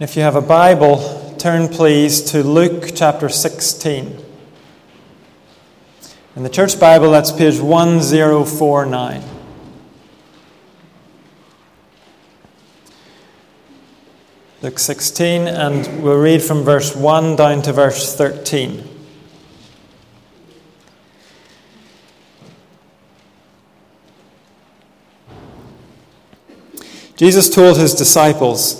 If you have a Bible, turn please to Luke chapter 16. In the Church Bible, that's page 1049. Luke 16, and we'll read from verse 1 down to verse 13. Jesus told his disciples,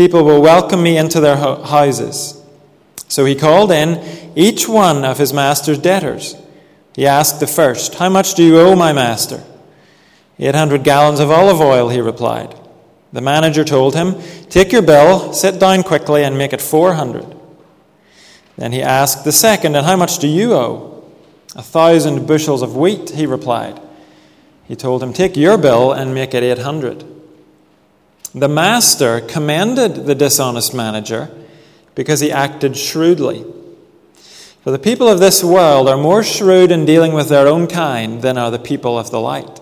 people will welcome me into their houses. So he called in each one of his master's debtors. He asked the first, How much do you owe my master? Eight hundred gallons of olive oil, he replied. The manager told him, Take your bill, sit down quickly, and make it four hundred. Then he asked the second, And how much do you owe? A thousand bushels of wheat, he replied. He told him, Take your bill and make it eight hundred. The master commended the dishonest manager because he acted shrewdly. For the people of this world are more shrewd in dealing with their own kind than are the people of the light.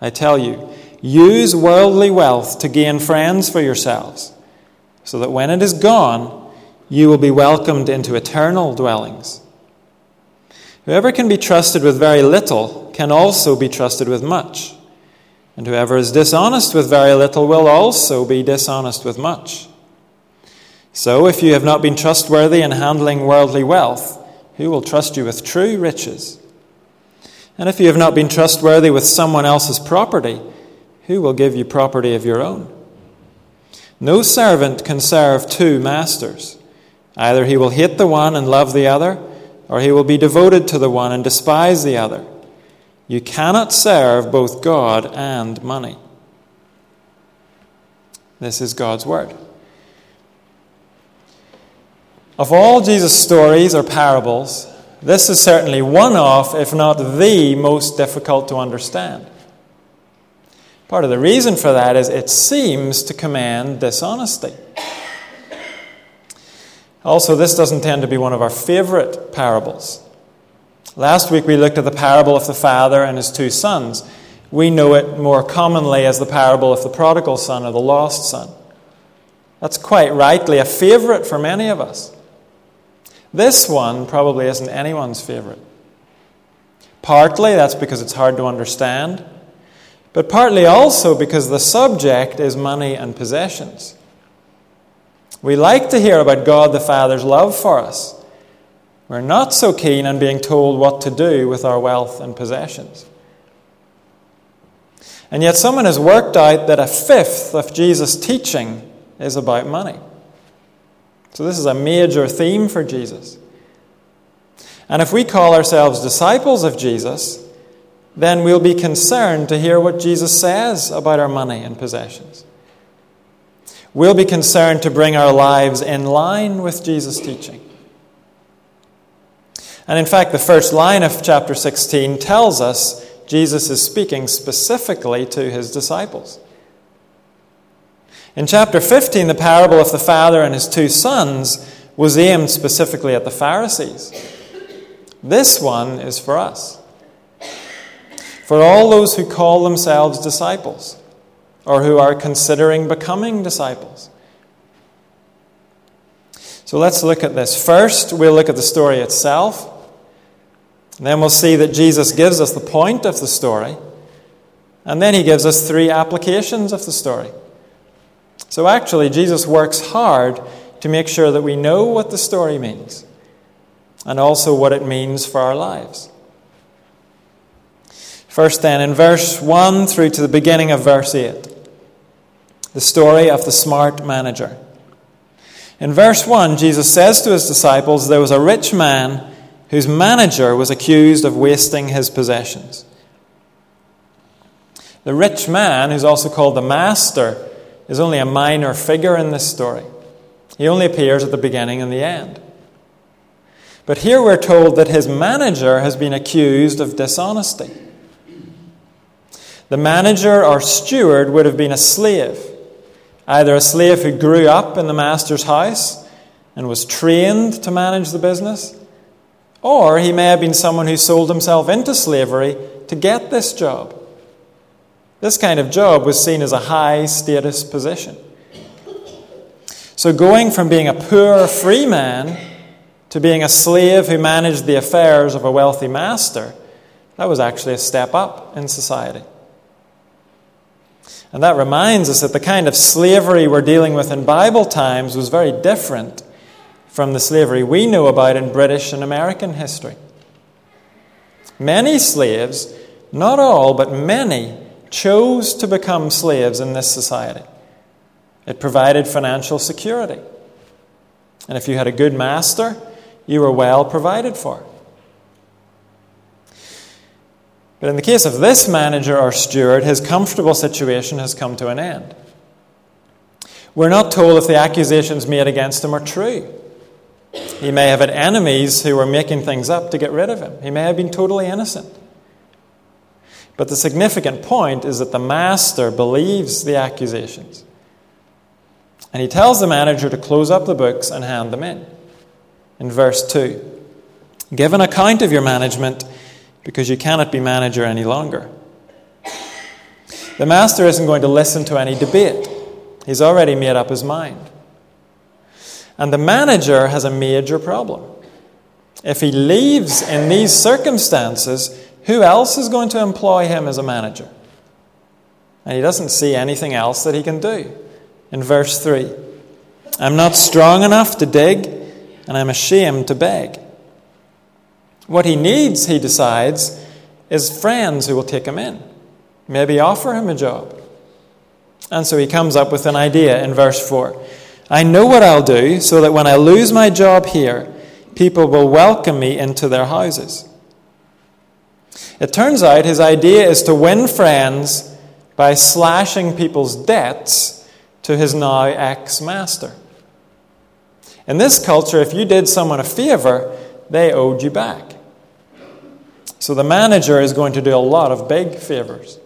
I tell you, use worldly wealth to gain friends for yourselves, so that when it is gone, you will be welcomed into eternal dwellings. Whoever can be trusted with very little can also be trusted with much. And whoever is dishonest with very little will also be dishonest with much. So, if you have not been trustworthy in handling worldly wealth, who will trust you with true riches? And if you have not been trustworthy with someone else's property, who will give you property of your own? No servant can serve two masters. Either he will hate the one and love the other, or he will be devoted to the one and despise the other. You cannot serve both God and money. This is God's Word. Of all Jesus' stories or parables, this is certainly one of, if not the most difficult to understand. Part of the reason for that is it seems to command dishonesty. Also, this doesn't tend to be one of our favorite parables. Last week we looked at the parable of the father and his two sons. We know it more commonly as the parable of the prodigal son or the lost son. That's quite rightly a favorite for many of us. This one probably isn't anyone's favorite. Partly that's because it's hard to understand, but partly also because the subject is money and possessions. We like to hear about God the Father's love for us. We're not so keen on being told what to do with our wealth and possessions. And yet, someone has worked out that a fifth of Jesus' teaching is about money. So, this is a major theme for Jesus. And if we call ourselves disciples of Jesus, then we'll be concerned to hear what Jesus says about our money and possessions. We'll be concerned to bring our lives in line with Jesus' teaching. And in fact, the first line of chapter 16 tells us Jesus is speaking specifically to his disciples. In chapter 15, the parable of the father and his two sons was aimed specifically at the Pharisees. This one is for us. For all those who call themselves disciples or who are considering becoming disciples. So let's look at this. First, we'll look at the story itself. Then we'll see that Jesus gives us the point of the story. And then he gives us three applications of the story. So actually, Jesus works hard to make sure that we know what the story means and also what it means for our lives. First, then, in verse 1 through to the beginning of verse 8, the story of the smart manager. In verse 1, Jesus says to his disciples, There was a rich man whose manager was accused of wasting his possessions. The rich man, who's also called the master, is only a minor figure in this story. He only appears at the beginning and the end. But here we're told that his manager has been accused of dishonesty. The manager or steward would have been a slave, either a slave who grew up in the master's house and was trained to manage the business, or he may have been someone who sold himself into slavery to get this job. This kind of job was seen as a high status position. So, going from being a poor free man to being a slave who managed the affairs of a wealthy master, that was actually a step up in society. And that reminds us that the kind of slavery we're dealing with in Bible times was very different from the slavery we know about in British and American history. Many slaves, not all, but many, chose to become slaves in this society. It provided financial security. And if you had a good master, you were well provided for. But in the case of this manager or steward, his comfortable situation has come to an end. We're not told if the accusations made against him are true. He may have had enemies who were making things up to get rid of him. He may have been totally innocent. But the significant point is that the master believes the accusations. And he tells the manager to close up the books and hand them in. In verse 2 Give an account of your management because you cannot be manager any longer. The master isn't going to listen to any debate, he's already made up his mind. And the manager has a major problem. If he leaves in these circumstances, who else is going to employ him as a manager? And he doesn't see anything else that he can do. In verse 3, I'm not strong enough to dig, and I'm ashamed to beg. What he needs, he decides, is friends who will take him in, maybe offer him a job. And so he comes up with an idea in verse 4. I know what I'll do so that when I lose my job here, people will welcome me into their houses. It turns out his idea is to win friends by slashing people's debts to his now ex master. In this culture, if you did someone a favor, they owed you back. So the manager is going to do a lot of big favors.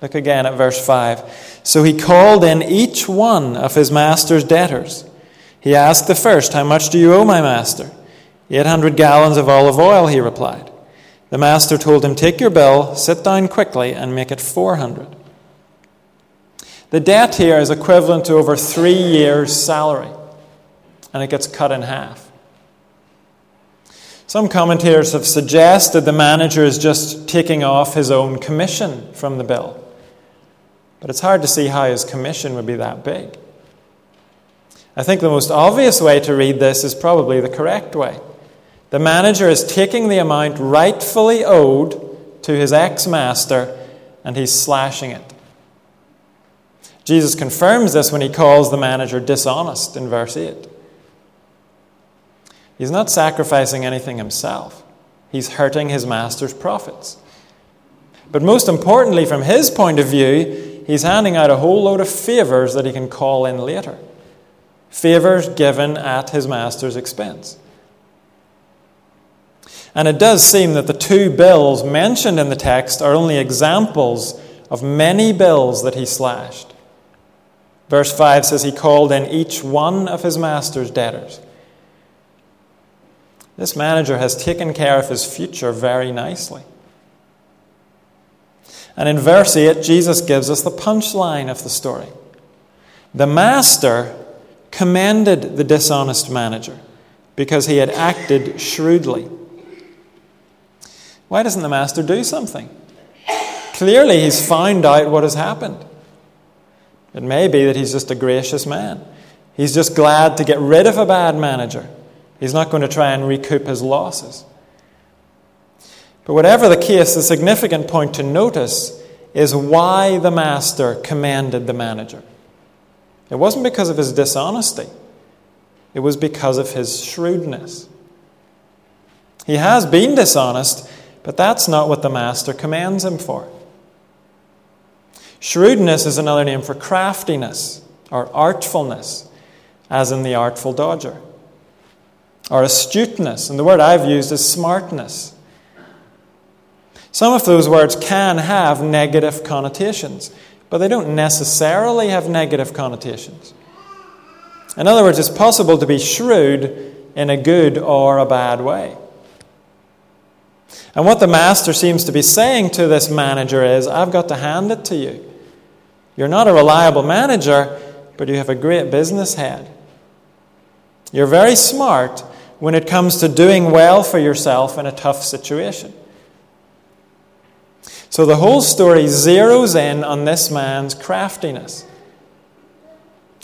Look again at verse 5. So he called in each one of his master's debtors. He asked the first, How much do you owe my master? 800 gallons of olive oil, he replied. The master told him, Take your bill, sit down quickly, and make it 400. The debt here is equivalent to over three years' salary, and it gets cut in half. Some commentators have suggested the manager is just taking off his own commission from the bill. But it's hard to see how his commission would be that big. I think the most obvious way to read this is probably the correct way. The manager is taking the amount rightfully owed to his ex master and he's slashing it. Jesus confirms this when he calls the manager dishonest in verse 8. He's not sacrificing anything himself, he's hurting his master's profits. But most importantly, from his point of view, he's handing out a whole load of favors that he can call in later. Favors given at his master's expense. And it does seem that the two bills mentioned in the text are only examples of many bills that he slashed. Verse 5 says he called in each one of his master's debtors. This manager has taken care of his future very nicely. And in verse 8, Jesus gives us the punchline of the story. The master commended the dishonest manager because he had acted shrewdly. Why doesn't the master do something? Clearly, he's found out what has happened. It may be that he's just a gracious man. He's just glad to get rid of a bad manager. He's not going to try and recoup his losses. But whatever the case, the significant point to notice is why the master commanded the manager. It wasn't because of his dishonesty, it was because of his shrewdness. He has been dishonest, but that's not what the master commands him for. Shrewdness is another name for craftiness or artfulness. as in the artful dodger. Or astuteness, and the word I've used is smartness. Some of those words can have negative connotations, but they don't necessarily have negative connotations. In other words, it's possible to be shrewd in a good or a bad way. And what the master seems to be saying to this manager is I've got to hand it to you. You're not a reliable manager, but you have a great business head. You're very smart when it comes to doing well for yourself in a tough situation. So the whole story zeroes in on this man's craftiness.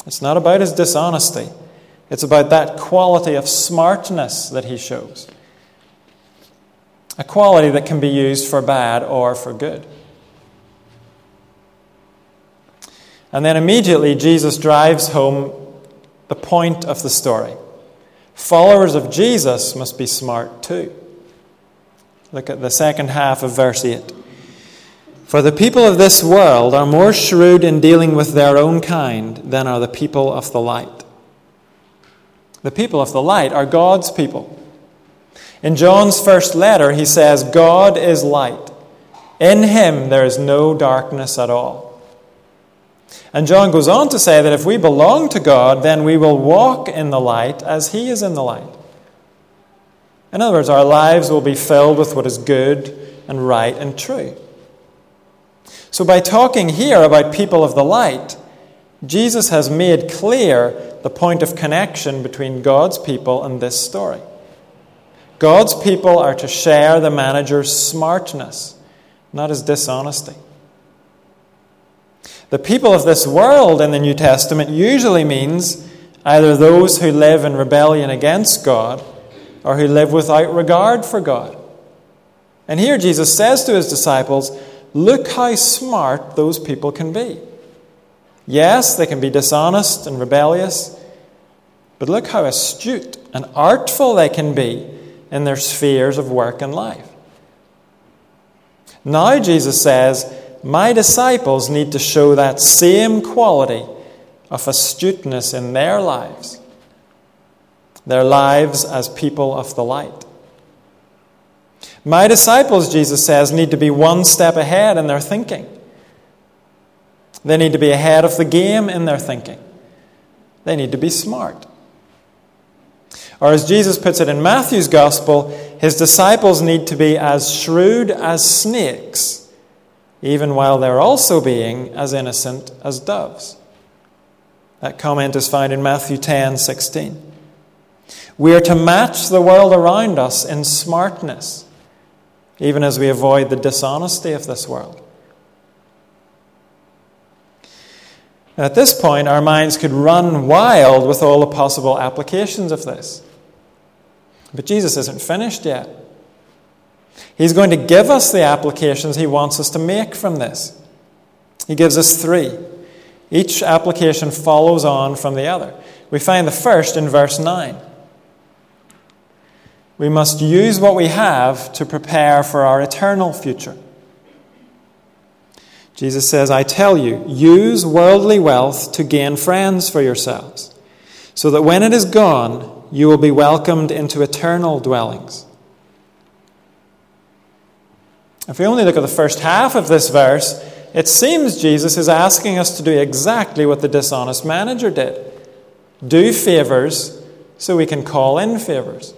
It's not about his dishonesty, it's about that quality of smartness that he shows. A quality that can be used for bad or for good. And then immediately Jesus drives home the point of the story. Followers of Jesus must be smart too. Look at the second half of verse 8. For the people of this world are more shrewd in dealing with their own kind than are the people of the light. The people of the light are God's people. In John's first letter, he says, God is light. In him there is no darkness at all. And John goes on to say that if we belong to God, then we will walk in the light as he is in the light. In other words, our lives will be filled with what is good and right and true. So, by talking here about people of the light, Jesus has made clear the point of connection between God's people and this story. God's people are to share the manager's smartness, not his dishonesty. The people of this world in the New Testament usually means either those who live in rebellion against God or who live without regard for God. And here Jesus says to his disciples, Look how smart those people can be. Yes, they can be dishonest and rebellious, but look how astute and artful they can be in their spheres of work and life. Now, Jesus says, My disciples need to show that same quality of astuteness in their lives, their lives as people of the light. My disciples, Jesus says, need to be one step ahead in their thinking. They need to be ahead of the game in their thinking. They need to be smart. Or, as Jesus puts it in Matthew's Gospel, his disciples need to be as shrewd as snakes, even while they're also being as innocent as doves. That comment is found in Matthew 10 16. We are to match the world around us in smartness even as we avoid the dishonesty of this world. At this point, our minds could run wild with all the possible applications of this. But Jesus isn't finished yet. He's going to give us the applications he wants us to make from this. He gives us three. Each application follows on from the other. We find the first in verse 9. We must use what we have to prepare for our eternal future. Jesus says, I tell you, use worldly wealth to gain friends for yourselves, so that when it is gone, you will be welcomed into eternal dwellings. If we only look at the first half of this verse, it seems Jesus is asking us to do exactly what the dishonest manager did do favors so we can call in favors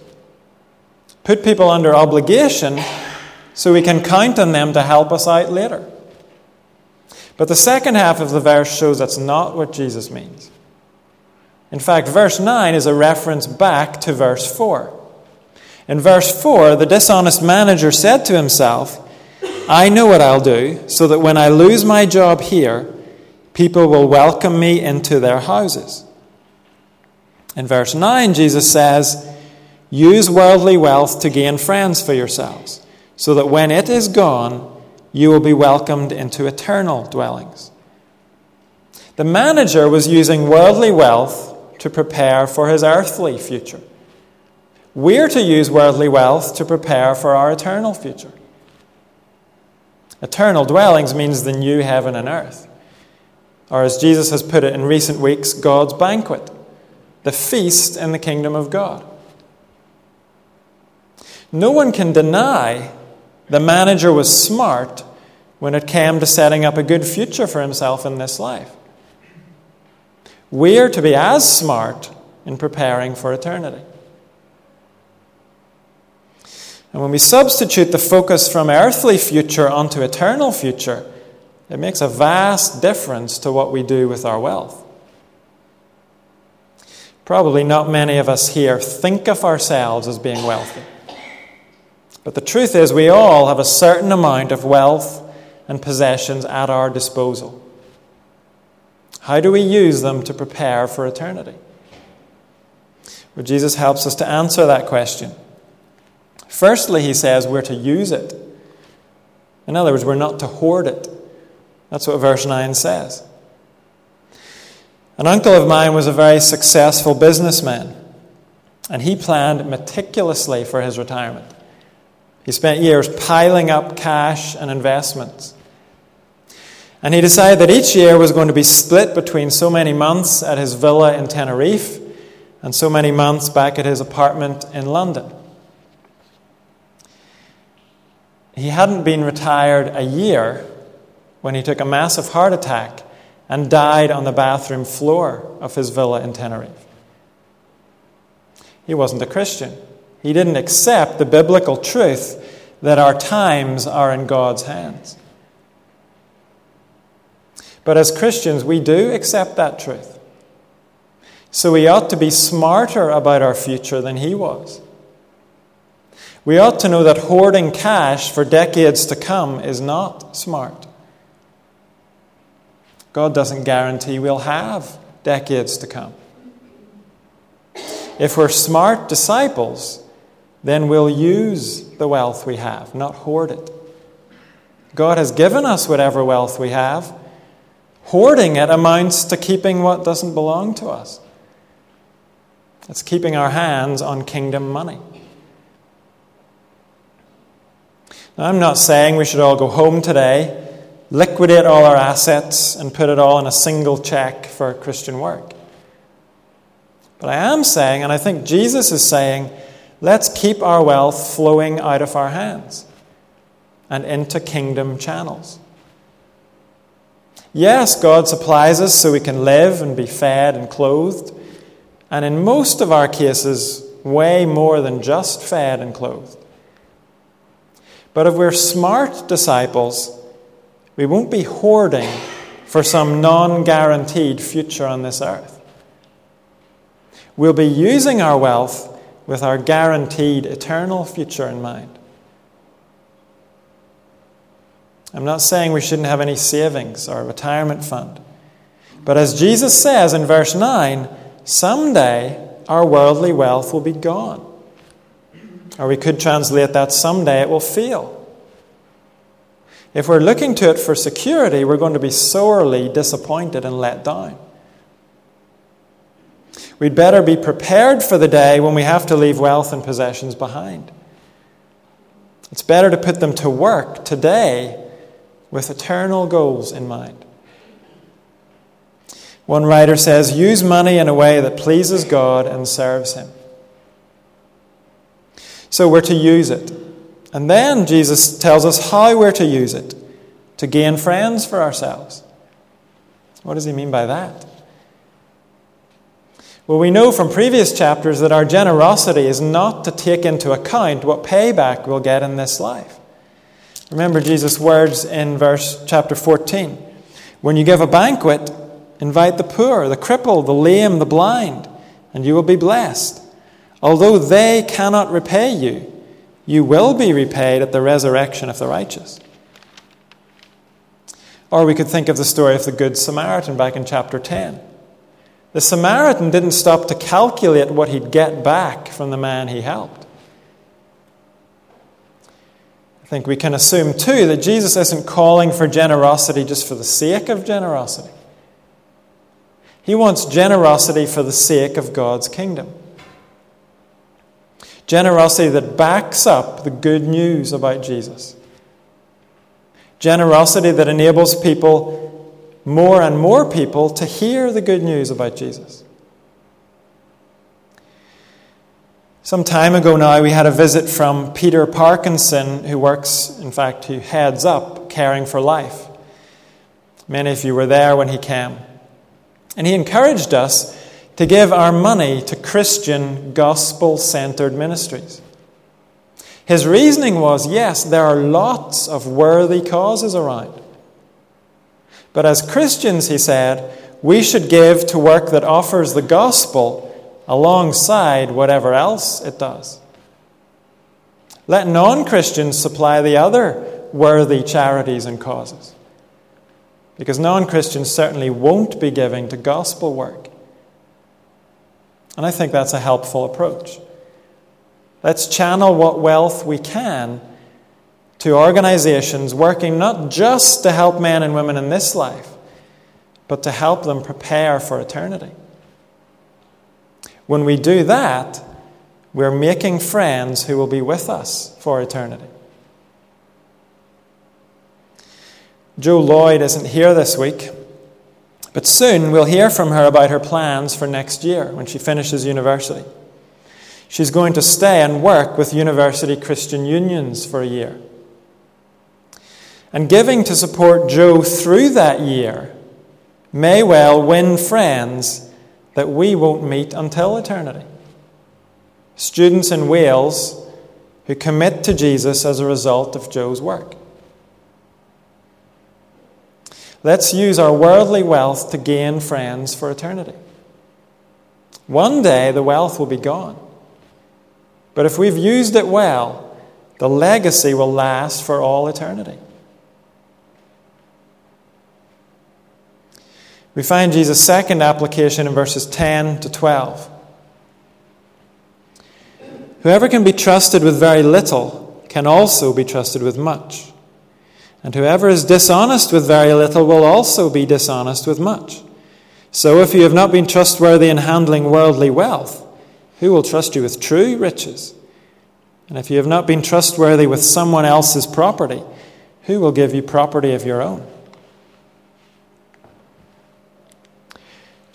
put people under obligation so we can count on them to help us out later. But the second half of the verse shows that's not what Jesus means. In fact, verse 9 is a reference back to verse 4. In verse 4, the dishonest manager said to himself, I know what I'll do, so that when I lose my job here, people will welcome me into their houses. In verse 9, Jesus says, Use worldly wealth to gain friends for yourselves, so that when it is gone, you will be welcomed into eternal dwellings. The manager was using worldly wealth to prepare for his earthly future. We're to use worldly wealth to prepare for our eternal future. Eternal dwellings means the new heaven and earth. Or, as Jesus has put it in recent weeks, God's banquet the feast in the kingdom of God. No one can deny the manager was smart when it came to setting up a good future for himself in this life. We are to be as smart in preparing for eternity. And when we substitute the focus from earthly future onto eternal future, it makes a vast difference to what we do with our wealth. Probably not many of us here think of ourselves as being wealthy. But the truth is, we all have a certain amount of wealth and possessions at our disposal. How do we use them to prepare for eternity? Well, Jesus helps us to answer that question. Firstly, he says we're to use it. In other words, we're not to hoard it. That's what verse 9 says. An uncle of mine was a very successful businessman, and he planned meticulously for his retirement. He spent years piling up cash and investments. And he decided that each year was going to be split between so many months at his villa in Tenerife and so many months back at his apartment in London. He hadn't been retired a year when he took a massive heart attack and died on the bathroom floor of his villa in Tenerife. He wasn't a Christian. He didn't accept the biblical truth that our times are in God's hands. But as Christians, we do accept that truth. So we ought to be smarter about our future than he was. We ought to know that hoarding cash for decades to come is not smart. God doesn't guarantee we'll have decades to come. If we're smart disciples, then we'll use the wealth we have, not hoard it. God has given us whatever wealth we have. Hoarding it amounts to keeping what doesn't belong to us. It's keeping our hands on kingdom money. Now, I'm not saying we should all go home today, liquidate all our assets, and put it all in a single check for Christian work. But I am saying, and I think Jesus is saying, let's keep our wealth flowing out of our hands and into kingdom channels. Yes, God supplies us so we can live and be fed and clothed, and in most of our cases, way more than just fed and clothed. But if we're smart disciples, we won't be hoarding for some non guaranteed future on this earth. We'll be using our wealth with our guaranteed eternal future in mind. I'm not saying we shouldn't have any savings or retirement fund. But as Jesus says in verse 9, someday our worldly wealth will be gone. Or we could translate that someday it will fail. If we're looking to it for security, we're going to be sorely disappointed and let down. We'd better be prepared for the day when we have to leave wealth and possessions behind. It's better to put them to work today with eternal goals in mind. One writer says, use money in a way that pleases God and serves Him. So we're to use it. And then Jesus tells us how we're to use it to gain friends for ourselves. What does He mean by that? Well, we know from previous chapters that our generosity is not to take into account what payback we'll get in this life. Remember Jesus' words in verse chapter 14. When you give a banquet, invite the poor, the crippled, the lame, the blind, and you will be blessed. Although they cannot repay you, you will be repaid at the resurrection of the righteous. Or we could think of the story of the Good Samaritan back in chapter 10. The Samaritan didn't stop to calculate what he'd get back from the man he helped. I think we can assume, too, that Jesus isn't calling for generosity just for the sake of generosity. He wants generosity for the sake of God's kingdom. Generosity that backs up the good news about Jesus. Generosity that enables people more and more people to hear the good news about Jesus. Some time ago now, we had a visit from Peter Parkinson, who works, in fact, who heads up Caring for Life. Many of you were there when he came. And he encouraged us to give our money to Christian, gospel centered ministries. His reasoning was yes, there are lots of worthy causes around. But as Christians, he said, we should give to work that offers the gospel alongside whatever else it does. Let non Christians supply the other worthy charities and causes. Because non Christians certainly won't be giving to gospel work. And I think that's a helpful approach. Let's channel what wealth we can to organizations working not just to help men and women in this life, but to help them prepare for eternity. When we do that, we're making friends who will be with us for eternity. Joe Lloyd isn't here this week, but soon we'll hear from her about her plans for next year when she finishes university. She's going to stay and work with university Christian unions for a year. And giving to support Joe through that year may well win friends that we won't meet until eternity. Students in Wales who commit to Jesus as a result of Joe's work. Let's use our worldly wealth to gain friends for eternity. One day the wealth will be gone. But if we've used it well, the legacy will last for all eternity. We find Jesus' second application in verses 10 to 12. Whoever can be trusted with very little can also be trusted with much. And whoever is dishonest with very little will also be dishonest with much. So if you have not been trustworthy in handling worldly wealth, who will trust you with true riches? And if you have not been trustworthy with someone else's property, who will give you property of your own?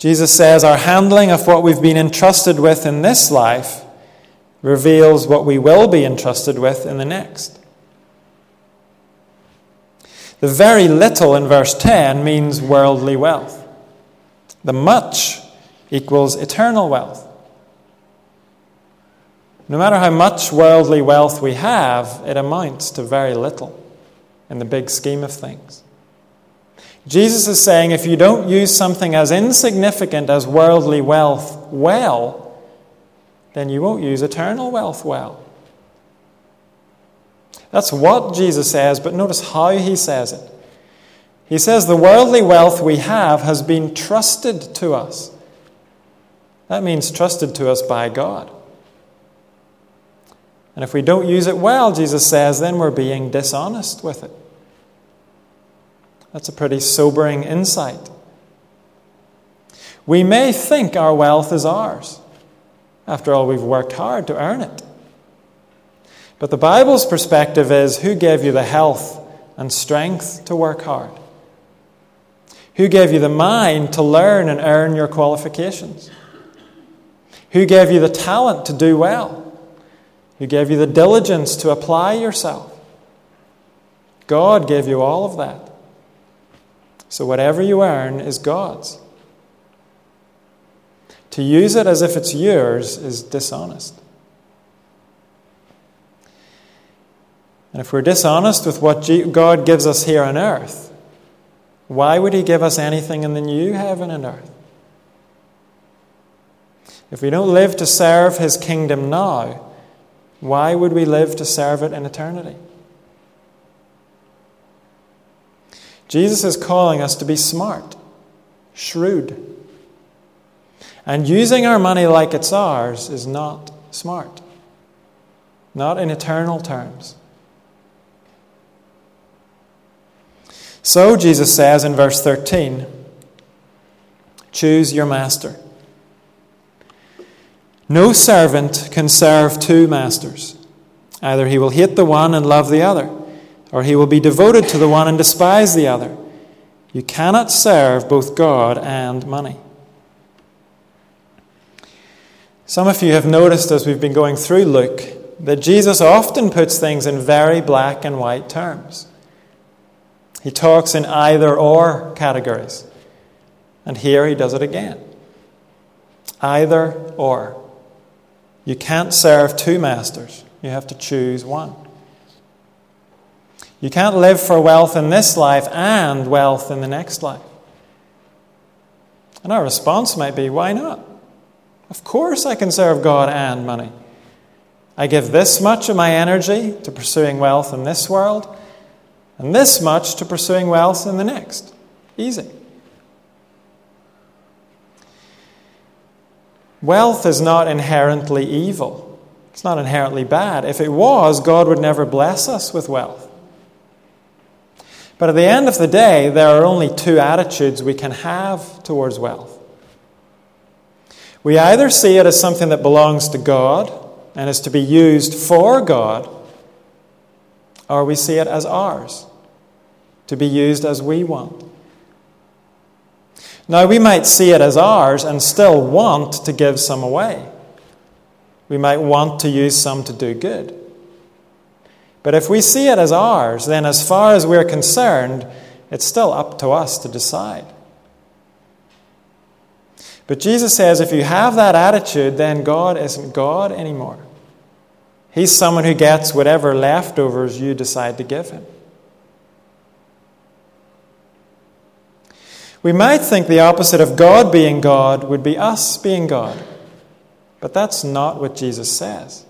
Jesus says our handling of what we've been entrusted with in this life reveals what we will be entrusted with in the next. The very little in verse 10 means worldly wealth. The much equals eternal wealth. No matter how much worldly wealth we have, it amounts to very little in the big scheme of things. Jesus is saying if you don't use something as insignificant as worldly wealth well, then you won't use eternal wealth well. That's what Jesus says, but notice how he says it. He says the worldly wealth we have has been trusted to us. That means trusted to us by God. And if we don't use it well, Jesus says, then we're being dishonest with it. That's a pretty sobering insight. We may think our wealth is ours. After all, we've worked hard to earn it. But the Bible's perspective is who gave you the health and strength to work hard? Who gave you the mind to learn and earn your qualifications? Who gave you the talent to do well? Who gave you the diligence to apply yourself? God gave you all of that. So whatever you earn is God's. To use it as if it's yours is dishonest. And if we're dishonest with what God gives us here on earth, why would He give us anything in the new heaven and earth? If we don't live to serve His kingdom now, why would we live to serve it in eternity? Jesus is calling us to be smart, shrewd. And using our money like it's ours is not smart, not in eternal terms. So, Jesus says in verse 13, choose your master. No servant can serve two masters. Either he will hate the one and love the other or he will be devoted to the one and despise the other. You cannot serve both God and money. Some of you have noticed as we've been going through Luke that Jesus often puts things in very black and white terms. He talks in either or categories. And here he does it again. Either or. You can't serve two masters, you have to choose one. You can't live for wealth in this life and wealth in the next life. And our response might be why not? Of course, I can serve God and money. I give this much of my energy to pursuing wealth in this world, and this much to pursuing wealth in the next. Easy. Wealth is not inherently evil. It's not inherently bad. If it was, God would never bless us with wealth. But at the end of the day, there are only two attitudes we can have towards wealth. We either see it as something that belongs to God and is to be used for God, or we see it as ours, to be used as we want. Now, we might see it as ours and still want to give some away. We might want to use some to do good. But if we see it as ours, then as far as we're concerned, it's still up to us to decide. But Jesus says if you have that attitude, then God isn't God anymore. He's someone who gets whatever leftovers you decide to give him. We might think the opposite of God being God would be us being God. But that's not what Jesus says.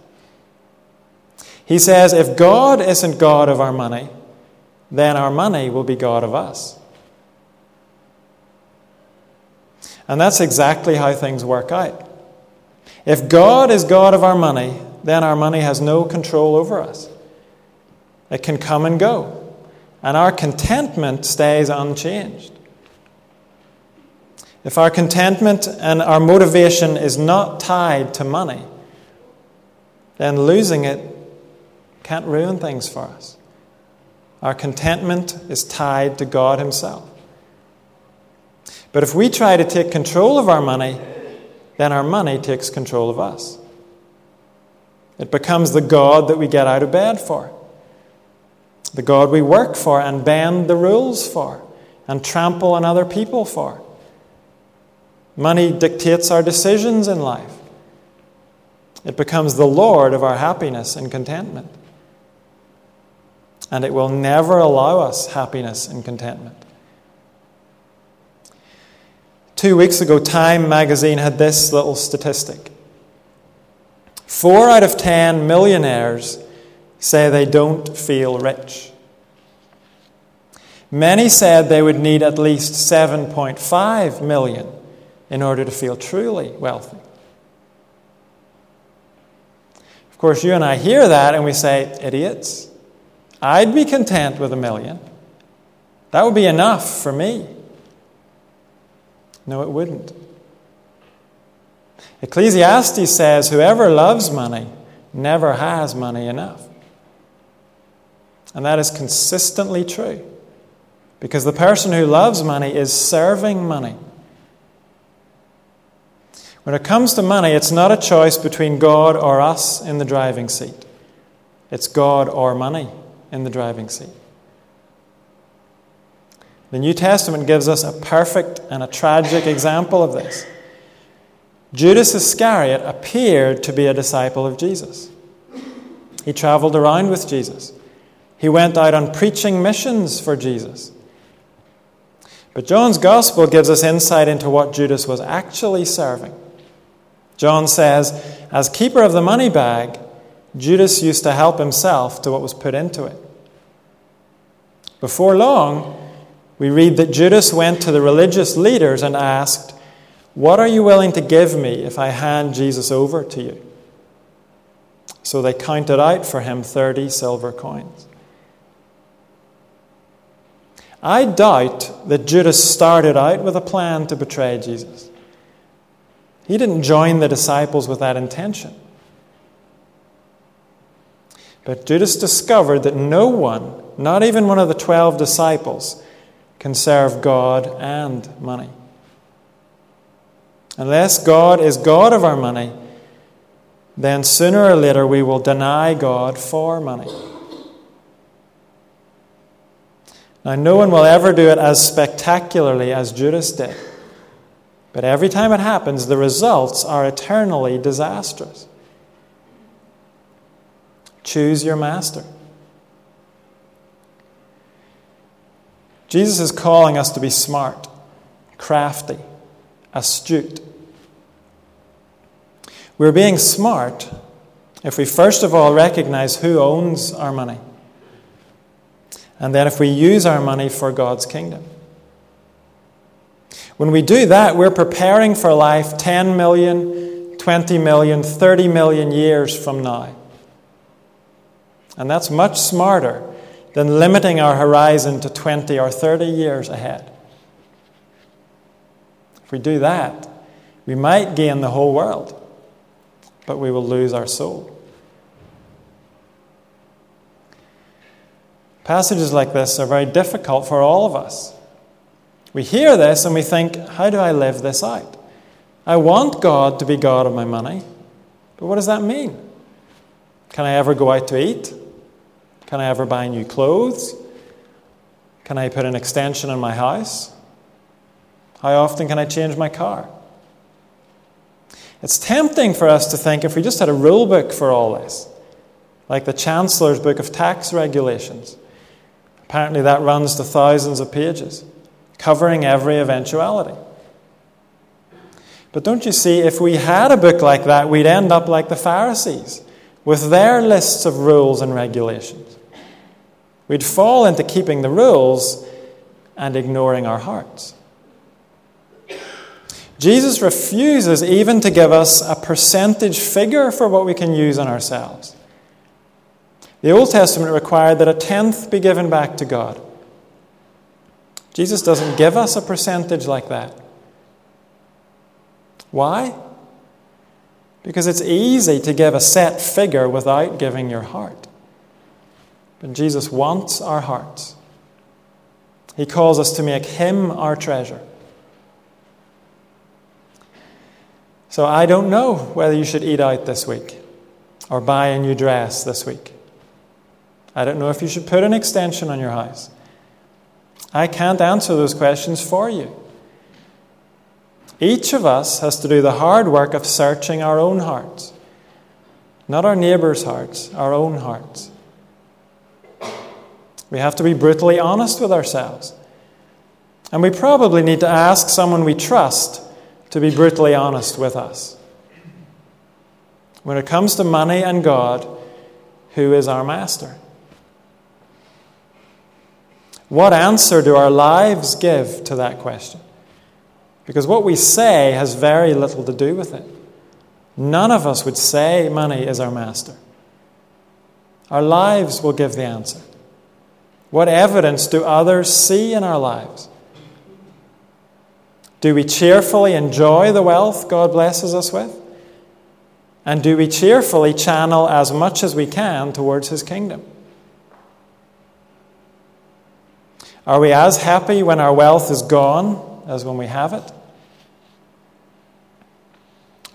He says if God isn't God of our money, then our money will be God of us. And that's exactly how things work out. If God is God of our money, then our money has no control over us. It can come and go, and our contentment stays unchanged. If our contentment and our motivation is not tied to money, then losing it can't ruin things for us. Our contentment is tied to God Himself. But if we try to take control of our money, then our money takes control of us. It becomes the God that we get out of bed for, the God we work for and bend the rules for and trample on other people for. Money dictates our decisions in life. It becomes the Lord of our happiness and contentment. And it will never allow us happiness and contentment. Two weeks ago, Time magazine had this little statistic Four out of ten millionaires say they don't feel rich. Many said they would need at least 7.5 million in order to feel truly wealthy. Of course, you and I hear that and we say, idiots. I'd be content with a million. That would be enough for me. No, it wouldn't. Ecclesiastes says, Whoever loves money never has money enough. And that is consistently true. Because the person who loves money is serving money. When it comes to money, it's not a choice between God or us in the driving seat. It's God or money in the driving seat. The New Testament gives us a perfect and a tragic example of this. Judas Iscariot appeared to be a disciple of Jesus. He traveled around with Jesus. He went out on preaching missions for Jesus. But John's gospel gives us insight into what Judas was actually serving. John says, as keeper of the money bag, Judas used to help himself to what was put into it. Before long, we read that Judas went to the religious leaders and asked, What are you willing to give me if I hand Jesus over to you? So they counted out for him 30 silver coins. I doubt that Judas started out with a plan to betray Jesus. He didn't join the disciples with that intention. But Judas discovered that no one, not even one of the twelve disciples, can serve God and money. Unless God is God of our money, then sooner or later we will deny God for money. Now, no one will ever do it as spectacularly as Judas did. But every time it happens, the results are eternally disastrous. Choose your master. Jesus is calling us to be smart, crafty, astute. We're being smart if we first of all recognize who owns our money, and then if we use our money for God's kingdom. When we do that, we're preparing for life 10 million, 20 million, 30 million years from now. And that's much smarter than limiting our horizon to 20 or 30 years ahead. If we do that, we might gain the whole world, but we will lose our soul. Passages like this are very difficult for all of us. We hear this and we think, how do I live this out? I want God to be God of my money, but what does that mean? Can I ever go out to eat? Can I ever buy new clothes? Can I put an extension in my house? How often can I change my car? It's tempting for us to think if we just had a rule book for all this, like the Chancellor's Book of Tax Regulations. Apparently, that runs to thousands of pages, covering every eventuality. But don't you see, if we had a book like that, we'd end up like the Pharisees, with their lists of rules and regulations. We'd fall into keeping the rules and ignoring our hearts. Jesus refuses even to give us a percentage figure for what we can use on ourselves. The Old Testament required that a tenth be given back to God. Jesus doesn't give us a percentage like that. Why? Because it's easy to give a set figure without giving your heart. Jesus wants our hearts. He calls us to make Him our treasure. So I don't know whether you should eat out this week or buy a new dress this week. I don't know if you should put an extension on your house. I can't answer those questions for you. Each of us has to do the hard work of searching our own hearts, not our neighbours' hearts, our own hearts. We have to be brutally honest with ourselves. And we probably need to ask someone we trust to be brutally honest with us. When it comes to money and God, who is our master? What answer do our lives give to that question? Because what we say has very little to do with it. None of us would say money is our master. Our lives will give the answer. What evidence do others see in our lives? Do we cheerfully enjoy the wealth God blesses us with? And do we cheerfully channel as much as we can towards His kingdom? Are we as happy when our wealth is gone as when we have it?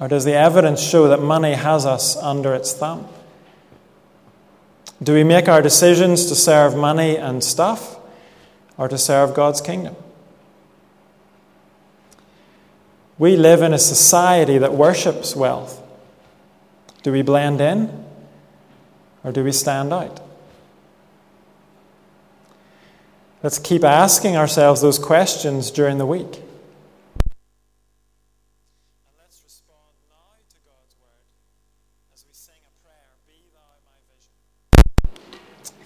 Or does the evidence show that money has us under its thumb? Do we make our decisions to serve money and stuff or to serve God's kingdom? We live in a society that worships wealth. Do we blend in or do we stand out? Let's keep asking ourselves those questions during the week.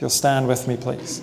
You'll stand with me, please.